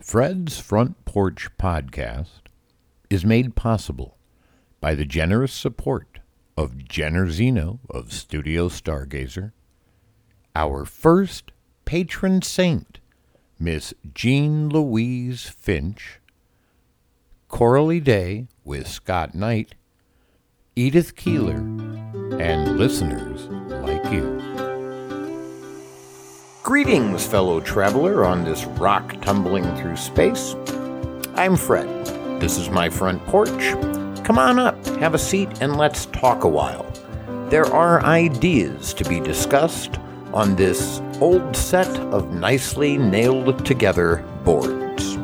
Fred's Front Porch Podcast is made possible by the generous support of Jenner Zeno of Studio Stargazer, our first patron saint, Miss Jean Louise Finch, Coralie Day with Scott Knight, Edith Keeler, and listeners like you. Greetings, fellow traveler on this rock tumbling through space. I'm Fred. This is my front porch. Come on up, have a seat, and let's talk a while. There are ideas to be discussed on this old set of nicely nailed together boards.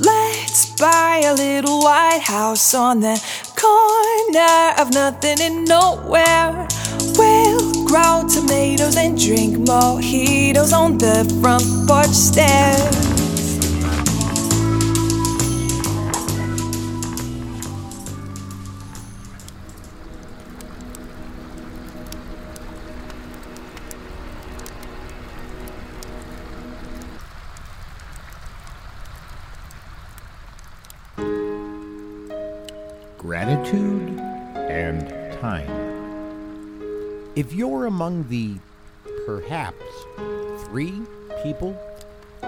Let's buy a little white house on the corner of nothing and nowhere. We'll grow tomatoes and drink mojitos on the front porch stairs. Gratitude and time. If you're among the perhaps three people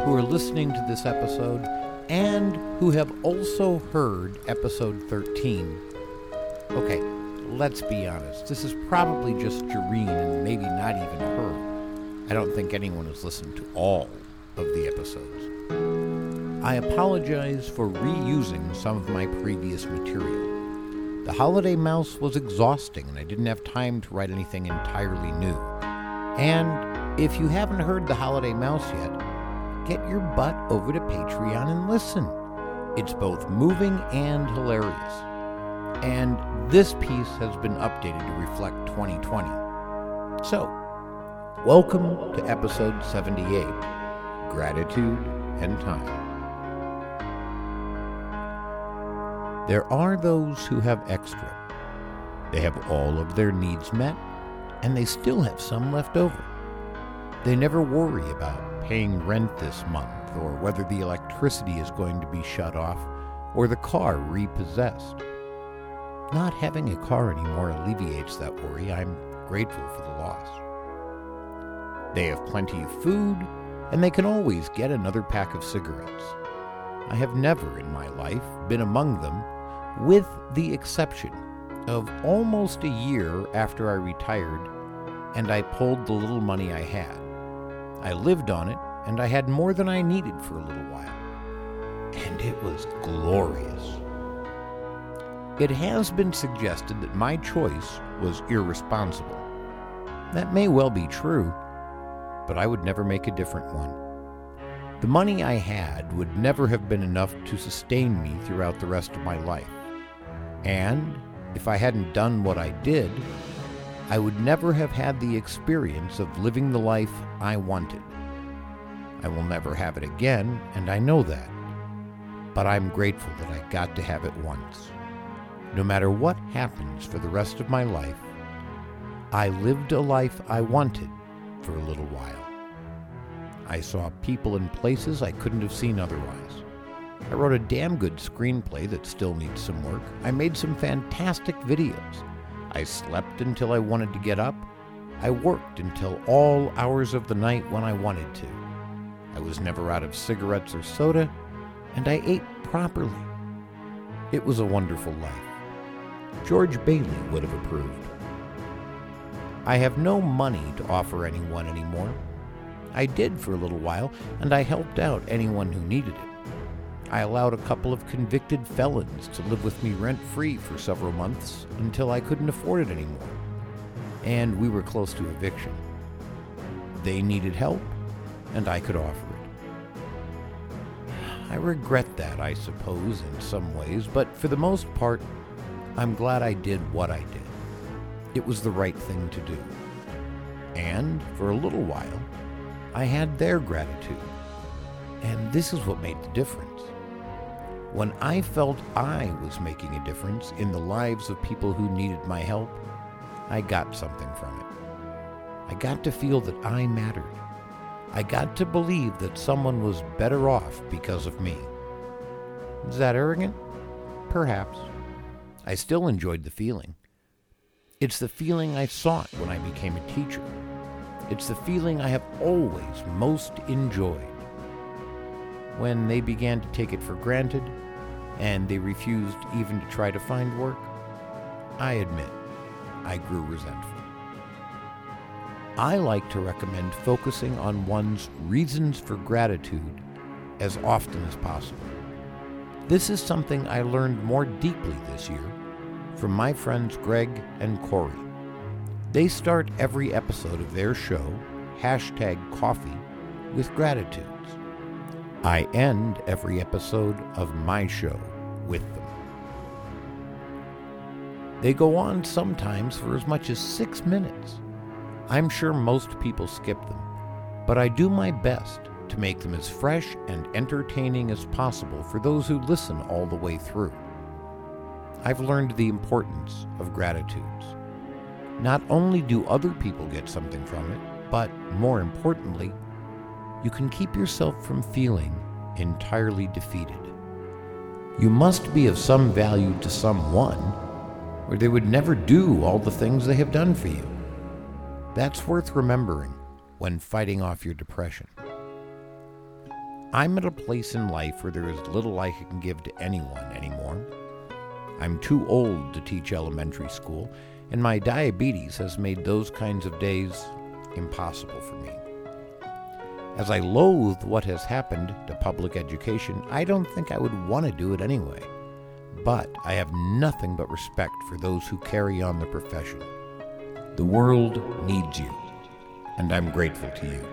who are listening to this episode and who have also heard episode 13, okay, let's be honest. This is probably just Jareen and maybe not even her. I don't think anyone has listened to all of the episodes. I apologize for reusing some of my previous material. The Holiday Mouse was exhausting and I didn't have time to write anything entirely new. And if you haven't heard The Holiday Mouse yet, get your butt over to Patreon and listen. It's both moving and hilarious. And this piece has been updated to reflect 2020. So, welcome to episode 78 Gratitude and Time. There are those who have extra. They have all of their needs met, and they still have some left over. They never worry about paying rent this month, or whether the electricity is going to be shut off, or the car repossessed. Not having a car anymore alleviates that worry. I'm grateful for the loss. They have plenty of food, and they can always get another pack of cigarettes. I have never in my life been among them with the exception of almost a year after I retired and I pulled the little money I had. I lived on it and I had more than I needed for a little while. And it was glorious. It has been suggested that my choice was irresponsible. That may well be true, but I would never make a different one. The money I had would never have been enough to sustain me throughout the rest of my life. And if I hadn't done what I did, I would never have had the experience of living the life I wanted. I will never have it again, and I know that. But I'm grateful that I got to have it once. No matter what happens for the rest of my life, I lived a life I wanted for a little while. I saw people and places I couldn't have seen otherwise. I wrote a damn good screenplay that still needs some work. I made some fantastic videos. I slept until I wanted to get up. I worked until all hours of the night when I wanted to. I was never out of cigarettes or soda, and I ate properly. It was a wonderful life. George Bailey would have approved. I have no money to offer anyone anymore. I did for a little while, and I helped out anyone who needed it. I allowed a couple of convicted felons to live with me rent free for several months until I couldn't afford it anymore. And we were close to eviction. They needed help, and I could offer it. I regret that, I suppose, in some ways, but for the most part, I'm glad I did what I did. It was the right thing to do. And for a little while, I had their gratitude. And this is what made the difference. When I felt I was making a difference in the lives of people who needed my help, I got something from it. I got to feel that I mattered. I got to believe that someone was better off because of me. Is that arrogant? Perhaps. I still enjoyed the feeling. It's the feeling I sought when I became a teacher. It's the feeling I have always most enjoyed. When they began to take it for granted and they refused even to try to find work, I admit I grew resentful. I like to recommend focusing on one's reasons for gratitude as often as possible. This is something I learned more deeply this year from my friends Greg and Corey. They start every episode of their show, hashtag coffee, with gratitudes. I end every episode of my show with them. They go on sometimes for as much as six minutes. I'm sure most people skip them, but I do my best to make them as fresh and entertaining as possible for those who listen all the way through. I've learned the importance of gratitudes. Not only do other people get something from it, but more importantly, you can keep yourself from feeling entirely defeated. You must be of some value to someone, or they would never do all the things they have done for you. That's worth remembering when fighting off your depression. I'm at a place in life where there is little I can give to anyone anymore. I'm too old to teach elementary school, and my diabetes has made those kinds of days impossible for me. As I loathe what has happened to public education, I don't think I would want to do it anyway. But I have nothing but respect for those who carry on the profession. The world needs you, and I'm grateful to you.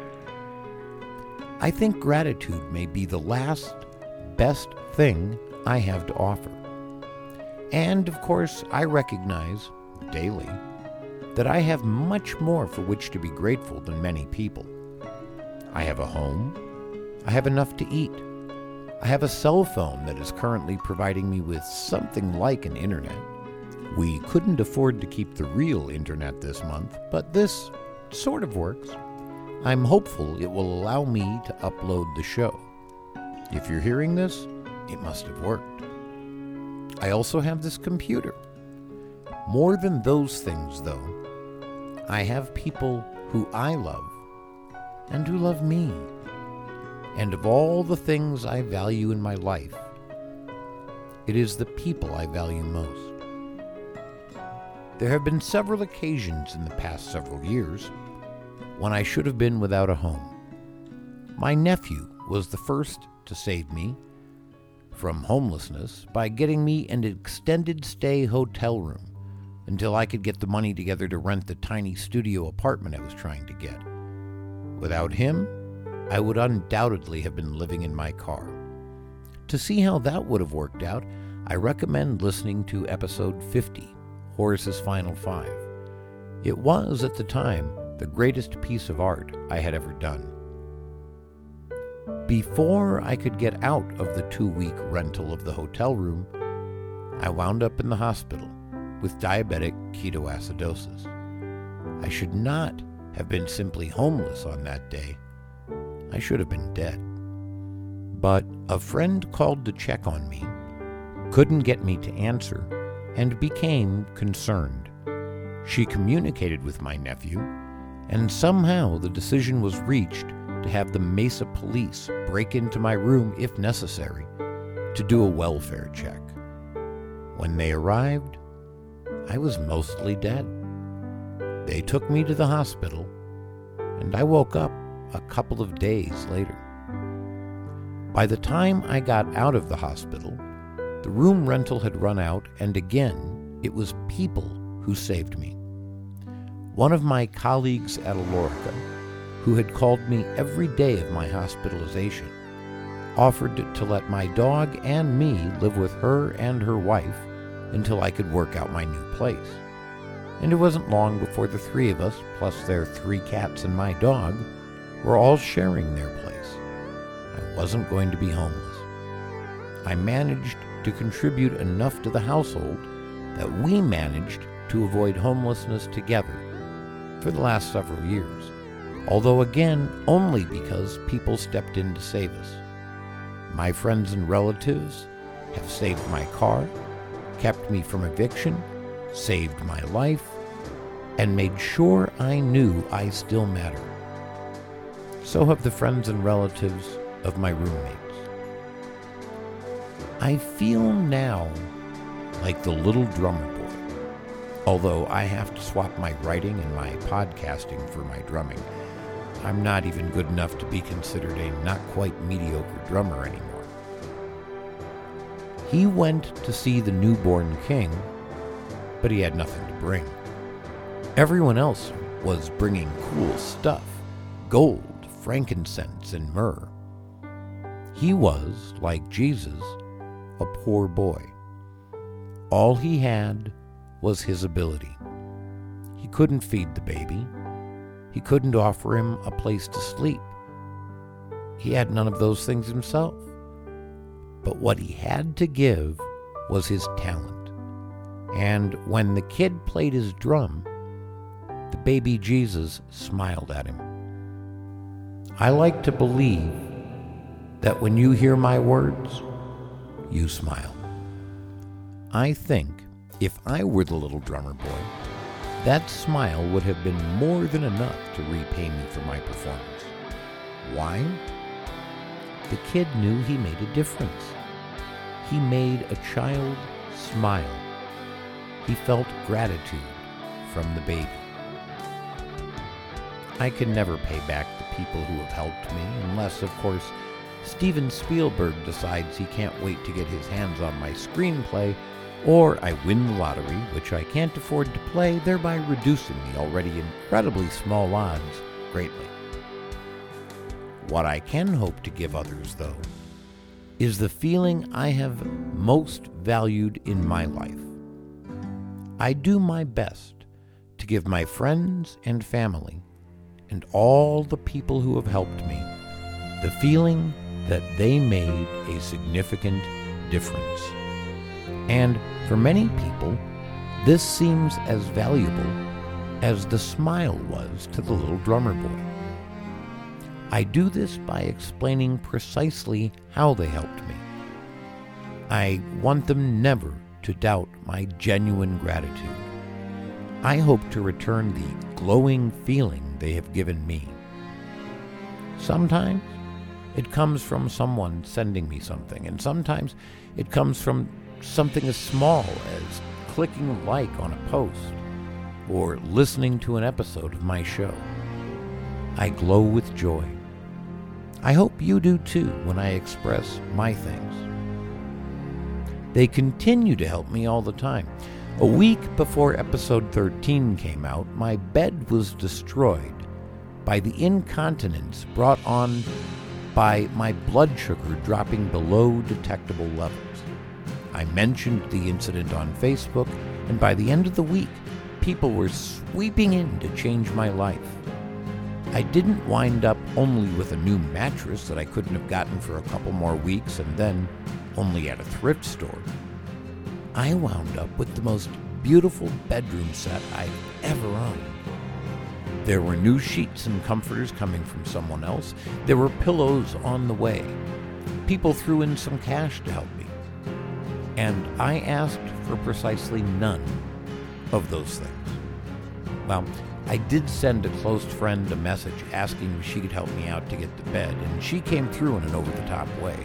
I think gratitude may be the last, best thing I have to offer. And of course, I recognize daily that I have much more for which to be grateful than many people. I have a home. I have enough to eat. I have a cell phone that is currently providing me with something like an internet. We couldn't afford to keep the real internet this month, but this sort of works. I'm hopeful it will allow me to upload the show. If you're hearing this, it must have worked. I also have this computer. More than those things, though, I have people who I love and who love me. And of all the things I value in my life, it is the people I value most. There have been several occasions in the past several years when I should have been without a home. My nephew was the first to save me from homelessness by getting me an extended stay hotel room until I could get the money together to rent the tiny studio apartment I was trying to get. Without him, I would undoubtedly have been living in my car. To see how that would have worked out, I recommend listening to episode 50, Horace's Final Five. It was, at the time, the greatest piece of art I had ever done. Before I could get out of the two week rental of the hotel room, I wound up in the hospital with diabetic ketoacidosis. I should not have been simply homeless on that day. I should have been dead. But a friend called to check on me, couldn't get me to answer, and became concerned. She communicated with my nephew, and somehow the decision was reached to have the Mesa police break into my room if necessary to do a welfare check. When they arrived, I was mostly dead. They took me to the hospital, and I woke up a couple of days later. By the time I got out of the hospital, the room rental had run out, and again, it was people who saved me. One of my colleagues at Alorica, who had called me every day of my hospitalization, offered to let my dog and me live with her and her wife until I could work out my new place. And it wasn't long before the three of us, plus their three cats and my dog, were all sharing their place. I wasn't going to be homeless. I managed to contribute enough to the household that we managed to avoid homelessness together for the last several years, although again only because people stepped in to save us. My friends and relatives have saved my car, kept me from eviction, saved my life, and made sure I knew I still matter. So have the friends and relatives of my roommates. I feel now like the little drummer boy, although I have to swap my writing and my podcasting for my drumming. I'm not even good enough to be considered a not quite mediocre drummer anymore. He went to see the newborn king, but he had nothing to bring. Everyone else was bringing cool stuff gold, frankincense, and myrrh. He was, like Jesus, a poor boy. All he had was his ability. He couldn't feed the baby. He couldn't offer him a place to sleep. He had none of those things himself. But what he had to give was his talent. And when the kid played his drum, the baby Jesus smiled at him. I like to believe that when you hear my words, you smile. I think if I were the little drummer boy, that smile would have been more than enough to repay me for my performance. Why? The kid knew he made a difference. He made a child smile. He felt gratitude from the baby. I can never pay back the people who have helped me, unless, of course, Steven Spielberg decides he can't wait to get his hands on my screenplay, or I win the lottery, which I can't afford to play, thereby reducing the already incredibly small odds greatly. What I can hope to give others, though, is the feeling I have most valued in my life. I do my best to give my friends and family and all the people who have helped me the feeling that they made a significant difference. And for many people, this seems as valuable as the smile was to the little drummer boy. I do this by explaining precisely how they helped me. I want them never to doubt my genuine gratitude. I hope to return the glowing feeling they have given me. Sometimes it comes from someone sending me something, and sometimes it comes from something as small as clicking like on a post or listening to an episode of my show. I glow with joy. I hope you do too when I express my things. They continue to help me all the time. A week before episode 13 came out, my bed was destroyed by the incontinence brought on by my blood sugar dropping below detectable levels. I mentioned the incident on Facebook, and by the end of the week, people were sweeping in to change my life. I didn't wind up only with a new mattress that I couldn't have gotten for a couple more weeks and then only at a thrift store. I wound up with the most beautiful bedroom set I've ever owned. There were new sheets and comforters coming from someone else. There were pillows on the way. People threw in some cash to help me. And I asked for precisely none of those things. Well, I did send a close friend a message asking if she could help me out to get to bed, and she came through in an over the top way.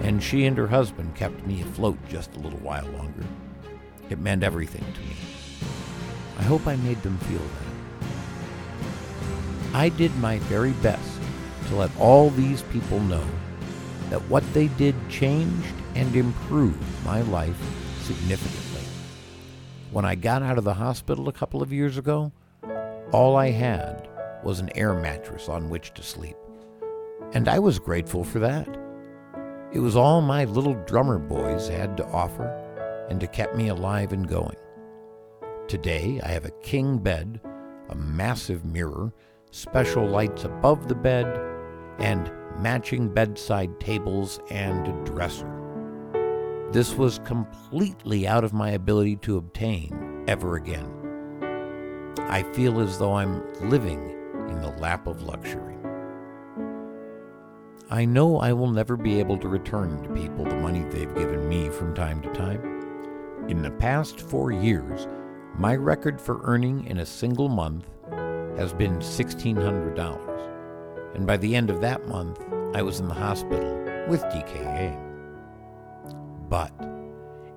And she and her husband kept me afloat just a little while longer. It meant everything to me. I hope I made them feel that. I did my very best to let all these people know that what they did changed and improved my life significantly. When I got out of the hospital a couple of years ago, all I had was an air mattress on which to sleep. And I was grateful for that. It was all my little drummer boys had to offer and it kept me alive and going. Today I have a king bed, a massive mirror, special lights above the bed, and matching bedside tables and dresser. This was completely out of my ability to obtain ever again. I feel as though I'm living in the lap of luxury. I know I will never be able to return to people the money they've given me from time to time. In the past four years, my record for earning in a single month has been $1,600, and by the end of that month, I was in the hospital with DKA. But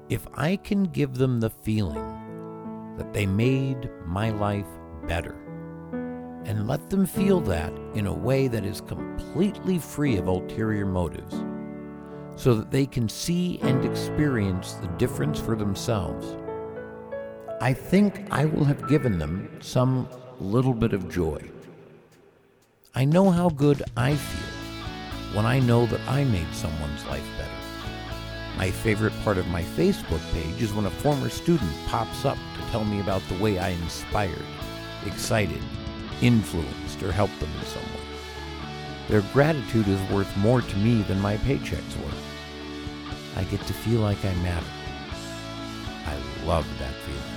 if I can give them the feeling that they made my life better, and let them feel that in a way that is completely free of ulterior motives, so that they can see and experience the difference for themselves. I think I will have given them some little bit of joy. I know how good I feel when I know that I made someone's life better. My favorite part of my Facebook page is when a former student pops up to tell me about the way I inspired, excited, influenced, or helped them in some way. Their gratitude is worth more to me than my paychecks were. I get to feel like I matter. I love that feeling.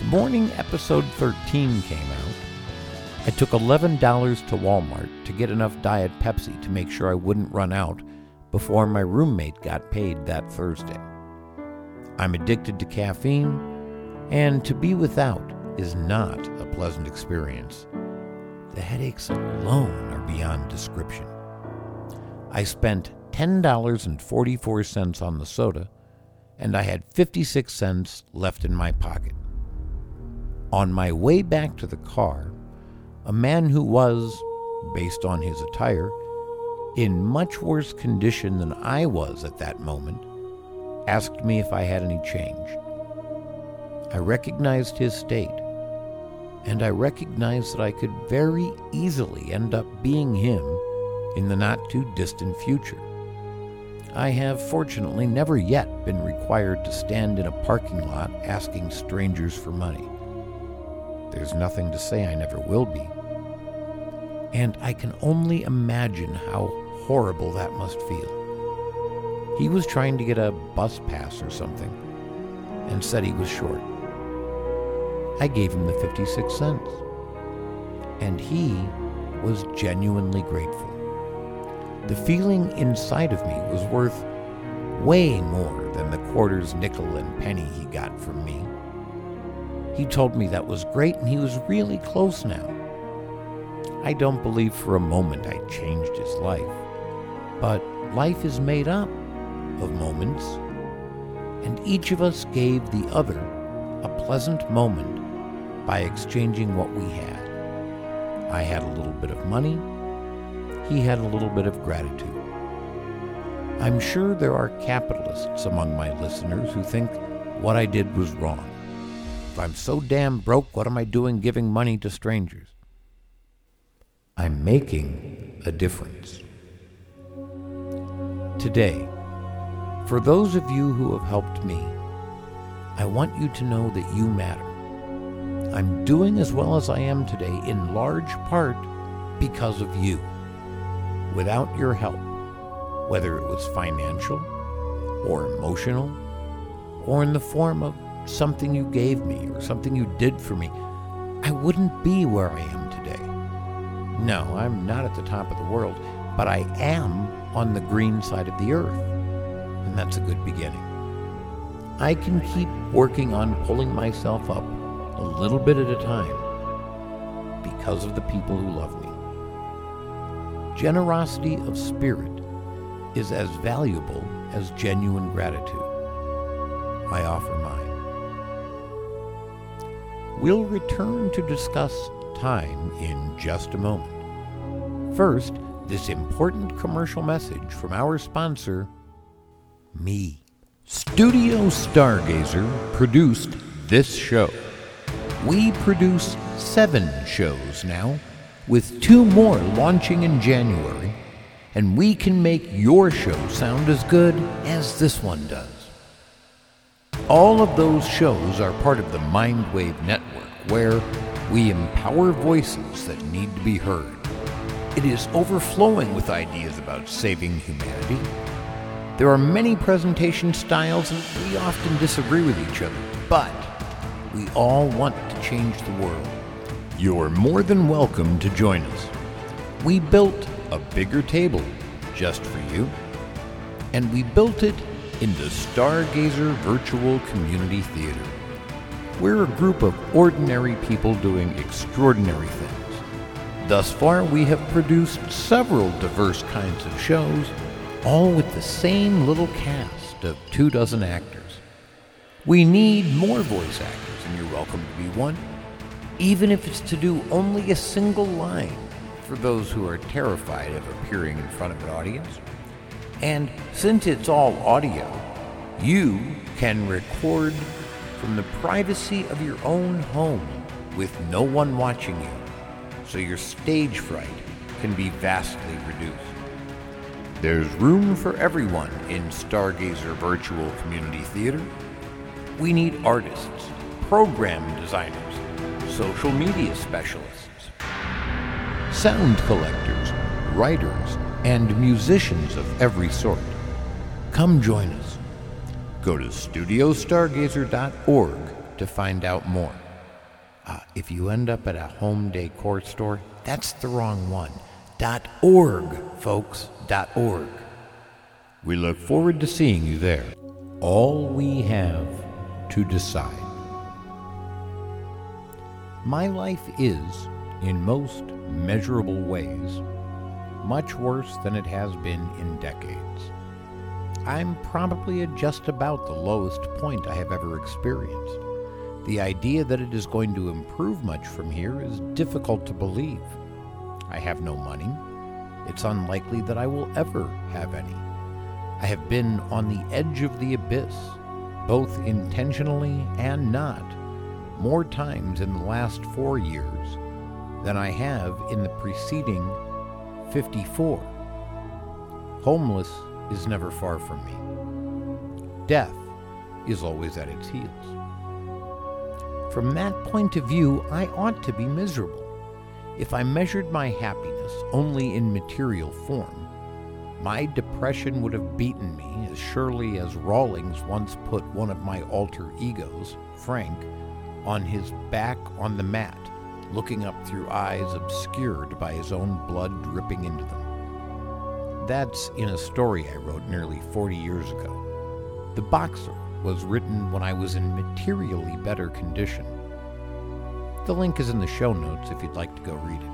The morning episode 13 came out. I took $11 to Walmart to get enough Diet Pepsi to make sure I wouldn't run out before my roommate got paid that Thursday. I'm addicted to caffeine, and to be without is not a pleasant experience. The headaches alone are beyond description. I spent $10.44 on the soda, and I had 56 cents left in my pocket. On my way back to the car, a man who was, based on his attire, in much worse condition than I was at that moment, asked me if I had any change. I recognized his state, and I recognized that I could very easily end up being him in the not too distant future. I have fortunately never yet been required to stand in a parking lot asking strangers for money. There's nothing to say I never will be. And I can only imagine how horrible that must feel. He was trying to get a bus pass or something and said he was short. I gave him the 56 cents. And he was genuinely grateful. The feeling inside of me was worth way more than the quarters, nickel, and penny he got from me. He told me that was great and he was really close now. I don't believe for a moment I changed his life, but life is made up of moments, and each of us gave the other a pleasant moment by exchanging what we had. I had a little bit of money, he had a little bit of gratitude. I'm sure there are capitalists among my listeners who think what I did was wrong. If I'm so damn broke, what am I doing giving money to strangers? I'm making a difference. Today, for those of you who have helped me, I want you to know that you matter. I'm doing as well as I am today in large part because of you. Without your help, whether it was financial or emotional or in the form of something you gave me or something you did for me, I wouldn't be where I am today. No, I'm not at the top of the world, but I am on the green side of the earth, and that's a good beginning. I can keep working on pulling myself up a little bit at a time because of the people who love me. Generosity of spirit is as valuable as genuine gratitude. I offer. We'll return to discuss time in just a moment. First, this important commercial message from our sponsor, me. Studio Stargazer produced this show. We produce seven shows now, with two more launching in January, and we can make your show sound as good as this one does. All of those shows are part of the Mindwave Network, where we empower voices that need to be heard. It is overflowing with ideas about saving humanity. There are many presentation styles, and we often disagree with each other, but We all want to change the world. You're more than welcome to join us. We built a bigger table just for you, and we built it in the Stargazer Virtual Community Theater. We're a group of ordinary people doing extraordinary things. Thus far, we have produced several diverse kinds of shows, all with the same little cast of two dozen actors. We need more voice actors, and you're welcome to be one, even if it's to do only a single line for those who are terrified of appearing in front of an audience. And since it's all audio, you can record from the privacy of your own home with no one watching you, so your stage fright can be vastly reduced. There's room for everyone in Stargazer Virtual Community Theater. We need artists, program designers, social media specialists, sound collectors, writers, and musicians of every sort. Come join us. Go to studiostargazer.org to find out more. Uh, if you end up at a home decor store, that's the wrong one. .org, folks. .org. We look forward to seeing you there. All we have to decide. My life is, in most measurable ways, much worse than it has been in decades. I'm probably at just about the lowest point I have ever experienced. The idea that it is going to improve much from here is difficult to believe. I have no money. It's unlikely that I will ever have any. I have been on the edge of the abyss, both intentionally and not, more times in the last four years than I have in the preceding 54. Homeless is never far from me. Death is always at its heels. From that point of view, I ought to be miserable. If I measured my happiness only in material form, my depression would have beaten me as surely as Rawlings once put one of my alter egos, Frank, on his back on the mat, looking up through eyes obscured by his own blood dripping into them. That's in a story I wrote nearly 40 years ago. The Boxer was written when I was in materially better condition. The link is in the show notes if you'd like to go read it.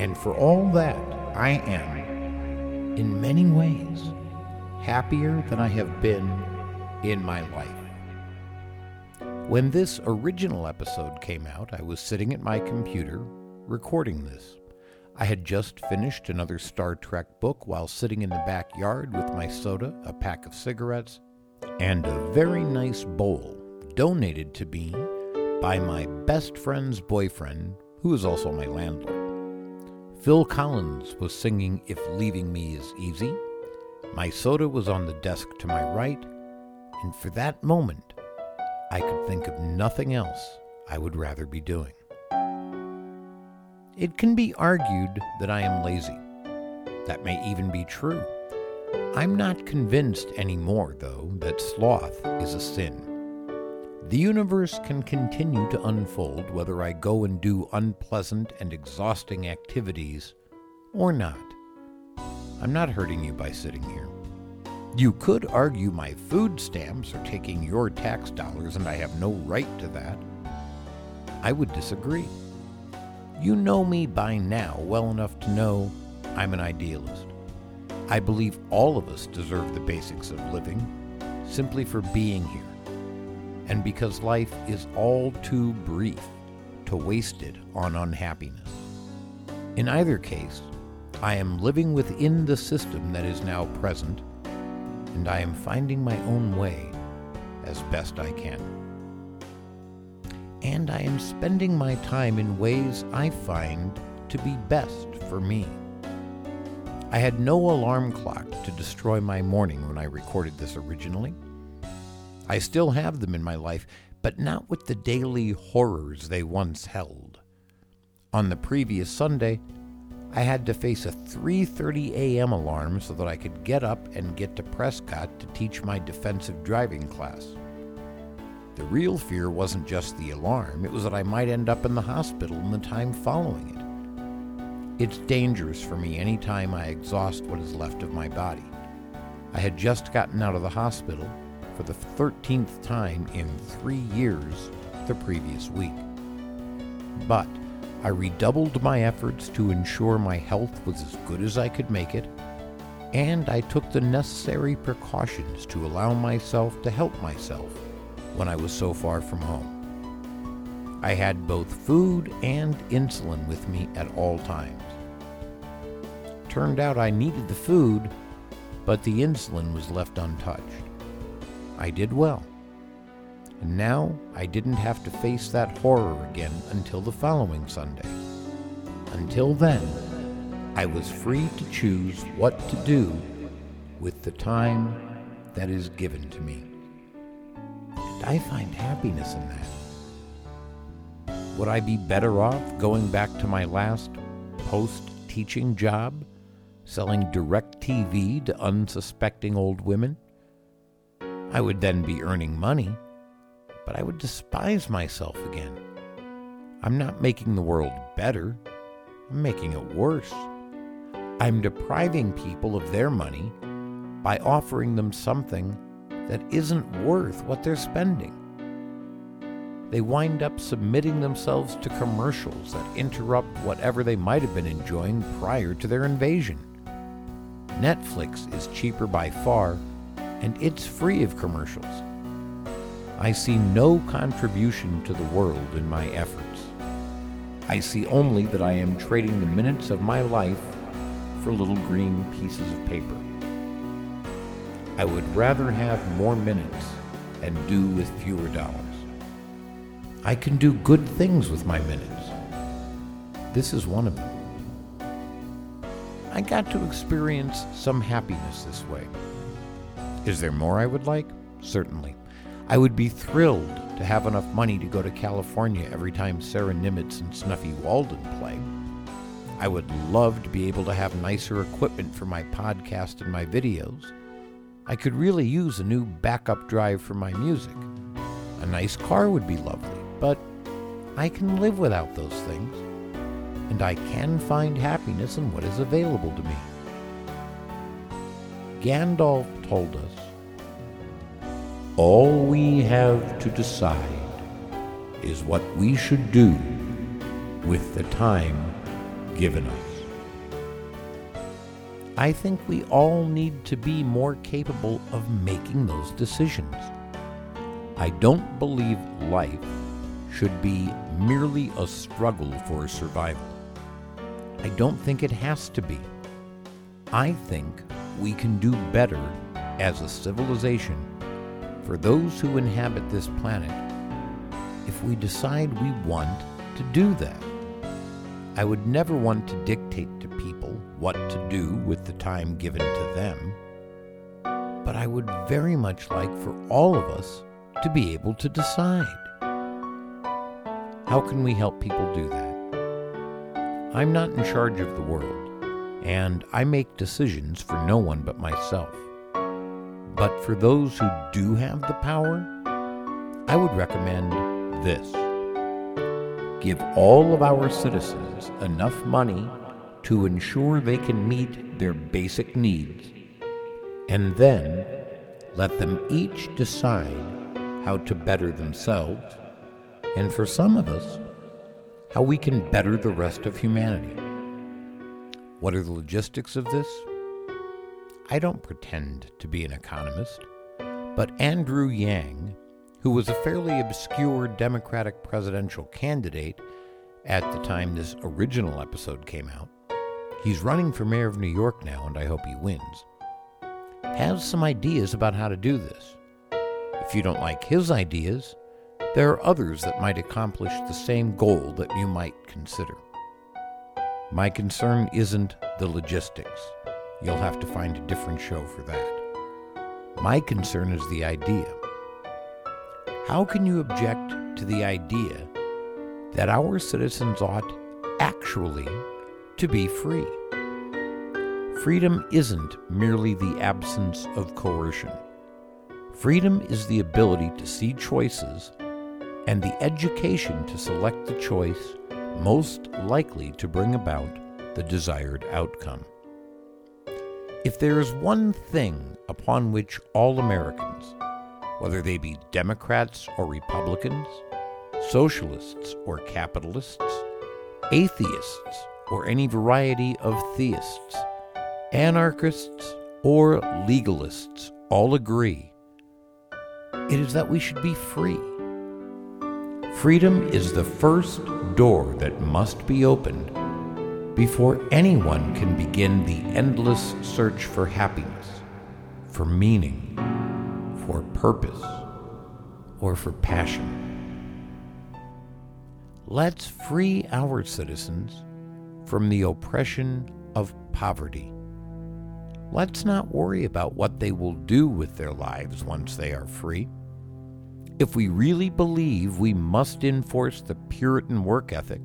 And for all that, I am, in many ways, happier than I have been in my life. When this original episode came out, I was sitting at my computer recording this. I had just finished another Star Trek book while sitting in the backyard with my soda, a pack of cigarettes, and a very nice bowl donated to me by my best friend's boyfriend, who is also my landlord. Phil Collins was singing If Leaving Me Is Easy. My soda was on the desk to my right, and for that moment, I could think of nothing else I would rather be doing. It can be argued that I am lazy. That may even be true. I'm not convinced anymore, though, that sloth is a sin. The universe can continue to unfold whether I go and do unpleasant and exhausting activities or not. I'm not hurting you by sitting here. You could argue my food stamps are taking your tax dollars and I have no right to that. I would disagree. You know me by now well enough to know I'm an idealist. I believe all of us deserve the basics of living simply for being here, and because life is all too brief to waste it on unhappiness. In either case, I am living within the system that is now present, and I am finding my own way as best I can and I am spending my time in ways I find to be best for me. I had no alarm clock to destroy my morning when I recorded this originally. I still have them in my life, but not with the daily horrors they once held. On the previous Sunday, I had to face a 3:30 a.m. alarm so that I could get up and get to Prescott to teach my defensive driving class. The real fear wasn't just the alarm, it was that I might end up in the hospital in the time following it. It's dangerous for me any time I exhaust what is left of my body. I had just gotten out of the hospital for the 13th time in three years the previous week. But I redoubled my efforts to ensure my health was as good as I could make it, and I took the necessary precautions to allow myself to help myself when I was so far from home. I had both food and insulin with me at all times. Turned out I needed the food, but the insulin was left untouched. I did well. And now I didn't have to face that horror again until the following Sunday. Until then, I was free to choose what to do with the time that is given to me. I find happiness in that. Would I be better off going back to my last post teaching job, selling DirecTV to unsuspecting old women? I would then be earning money but I would despise myself again. I'm not making the world better, I'm making it worse. I'm depriving people of their money by offering them something that isn't worth what they're spending. They wind up submitting themselves to commercials that interrupt whatever they might have been enjoying prior to their invasion. Netflix is cheaper by far, and it's free of commercials. I see no contribution to the world in my efforts. I see only that I am trading the minutes of my life for little green pieces of paper. I would rather have more minutes and do with fewer dollars. I can do good things with my minutes. This is one of them. I got to experience some happiness this way. Is there more I would like? Certainly. I would be thrilled to have enough money to go to California every time Sarah Nimitz and Snuffy Walden play. I would love to be able to have nicer equipment for my podcast and my videos. I could really use a new backup drive for my music. A nice car would be lovely, but I can live without those things. And I can find happiness in what is available to me. Gandalf told us all we have to decide is what we should do with the time given us. I think we all need to be more capable of making those decisions. I don't believe life should be merely a struggle for survival. I don't think it has to be. I think we can do better as a civilization for those who inhabit this planet if we decide we want to do that. I would never want to dictate what to do with the time given to them, but I would very much like for all of us to be able to decide. How can we help people do that? I'm not in charge of the world, and I make decisions for no one but myself. But for those who do have the power, I would recommend this. Give all of our citizens enough money to ensure they can meet their basic needs, and then let them each decide how to better themselves, and for some of us, how we can better the rest of humanity. What are the logistics of this? I don't pretend to be an economist, but Andrew Yang, who was a fairly obscure Democratic presidential candidate at the time this original episode came out, he's running for mayor of New York now, and I hope he wins, has some ideas about how to do this. If you don't like his ideas, there are others that might accomplish the same goal that you might consider. My concern isn't the logistics. You'll have to find a different show for that. My concern is the idea. How can you object to the idea that our citizens ought actually to be free? Freedom isn't merely the absence of coercion. Freedom is the ability to see choices and the education to select the choice most likely to bring about the desired outcome. If there is one thing upon which all Americans, whether they be Democrats or Republicans, socialists or capitalists, atheists or any variety of theists, anarchists or legalists all agree, it is that we should be free. Freedom is the first door that must be opened before anyone can begin the endless search for happiness, for meaning, for purpose, or for passion. Let's free our citizens from the oppression of poverty. Let's not worry about what they will do with their lives once they are free. If we really believe we must enforce the Puritan work ethic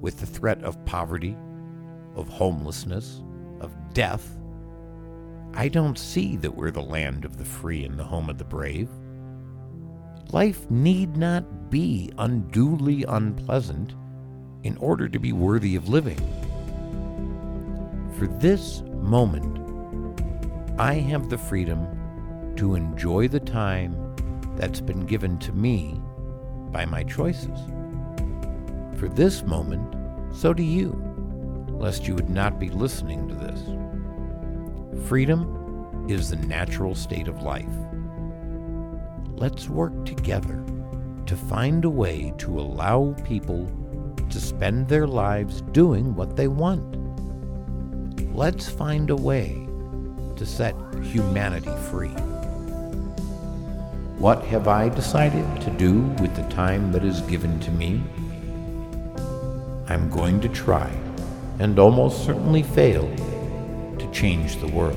with the threat of poverty, of homelessness, of death, I don't see that we're the land of the free and the home of the brave. Life need not be unduly unpleasant in order to be worthy of living. For this moment, I have the freedom to enjoy the time that's been given to me by my choices. For this moment, so do you, lest you would not be listening to this. Freedom is the natural state of life. Let's work together to find a way to allow people to spend their lives doing what they want. Let's find a way to set humanity free. What have I decided to do with the time that is given to me? I'm going to try, and almost certainly fail, to change the world.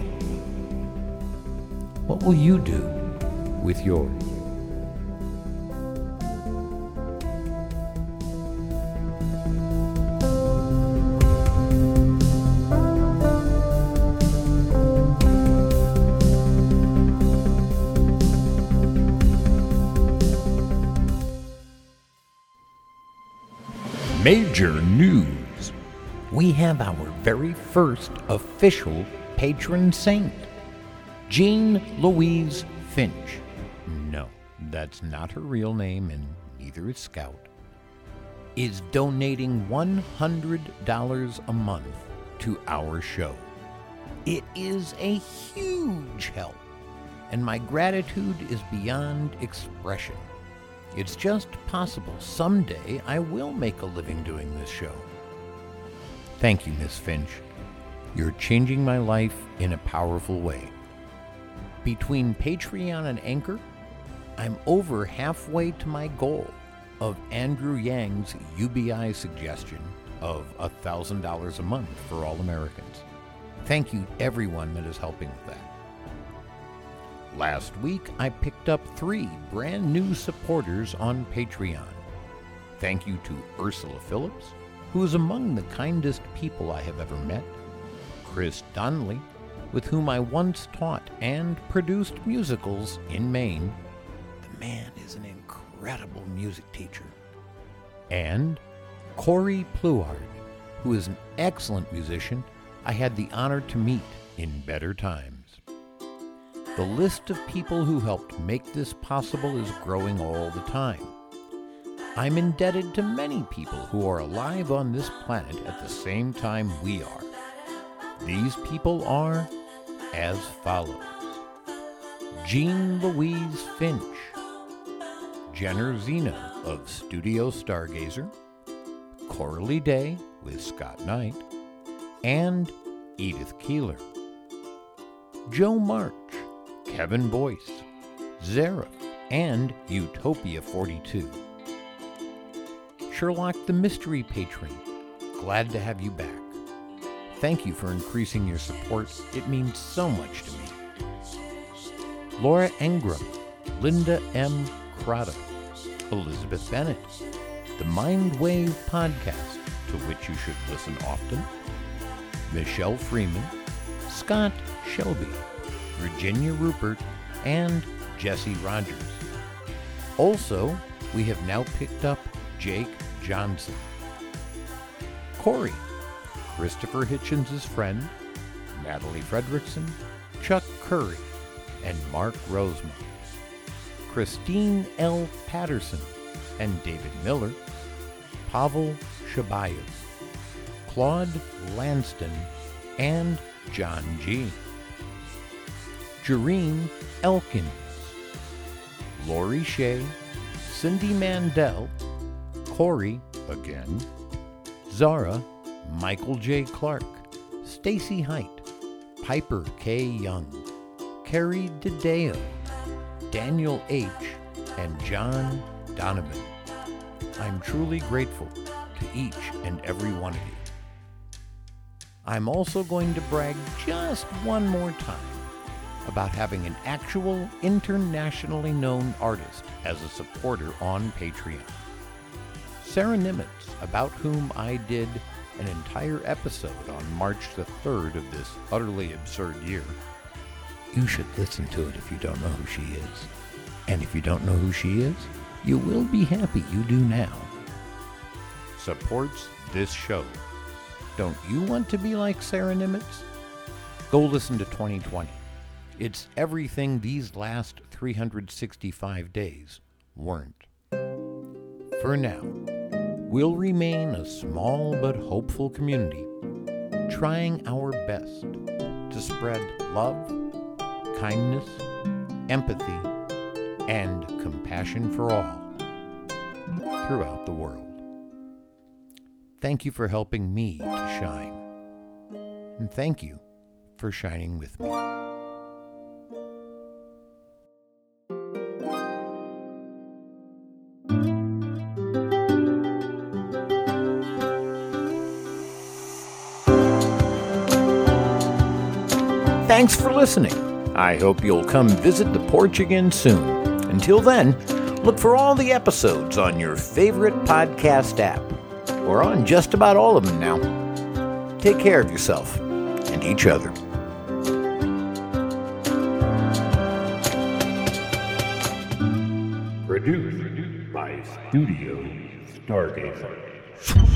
What will you do with yours? Major news. We have our very first official patron saint, Jean Louise Finch. No, that's not her real name, and neither is Scout. Is donating $100 a month to our show. It is a huge help, and my gratitude is beyond expression. It's just possible someday I will make a living doing this show. Thank you, Miss Finch. You're changing my life in a powerful way. Between Patreon and Anchor, I'm over halfway to my goal of Andrew Yang's UBI suggestion of $1,000 a month for all Americans. Thank you, everyone that is helping with that. Last week, I picked up three brand new supporters on Patreon. Thank you to Ursula Phillips, who is among the kindest people I have ever met, Chris Donnelly, with whom I once taught and produced musicals in Maine. The man is an incredible music teacher. And Corey Pluard, who is an excellent musician I had the honor to meet in better times. The list of people who helped make this possible is growing all the time. I'm indebted to many people who are alive on this planet at the same time we are. These people are as follows Jean Louise Finch, Jenner Zena of Studio Stargazer, Coralie Day with Scott Knight, and Edith Keeler. Joe March, Kevin Boyce, Zareth, and Utopia 42. Sherlock the Mystery Patron, glad to have you back. Thank you for increasing your support. It means so much to me. Laura Engram, Linda M. Crotto, Elizabeth Bennett, the Mindwave Podcast, to which you should listen often, Michelle Freeman, Scott Shelby, Virginia Rupert, and Jesse Rogers. Also, we have now picked up Jake Johnson. Corey, Christopher Hitchens' friend, Natalie Fredrickson, Chuck Curry, and Mark Rosemont. Christine L. Patterson and David Miller, Pavel Shabayov, Claude Lanston, and John G. Jareen Elkins, Lori Shea, Cindy Mandel, Corey again, Zara, Michael J. Clark, Stacy Height, Piper K. Young, Carrie DeDeo, Daniel H., and John Donovan. I'm truly grateful to each and every one of you. I'm also going to brag just one more time about having an actual internationally known artist as a supporter on Patreon. Sarah Nimitz, about whom I did an entire episode on March the 3rd of this utterly absurd year. You should listen to it if you don't know who she is. And if you don't know who she is, you will be happy you do now. Supports this show. Don't you want to be like Sarah Nimitz? Go listen to 2020. It's everything these last 365 days weren't. For now, we'll remain a small but hopeful community, trying our best to spread love, kindness, empathy, and compassion for all throughout the world. Thank you for helping me to shine. And thank you for shining with me. Thanks for listening. I hope you'll come visit the porch again soon. Until then, look for all the episodes on your favorite podcast app, or on just about all of them now. Take care of yourself and each other. Produced by Studio Stargazer.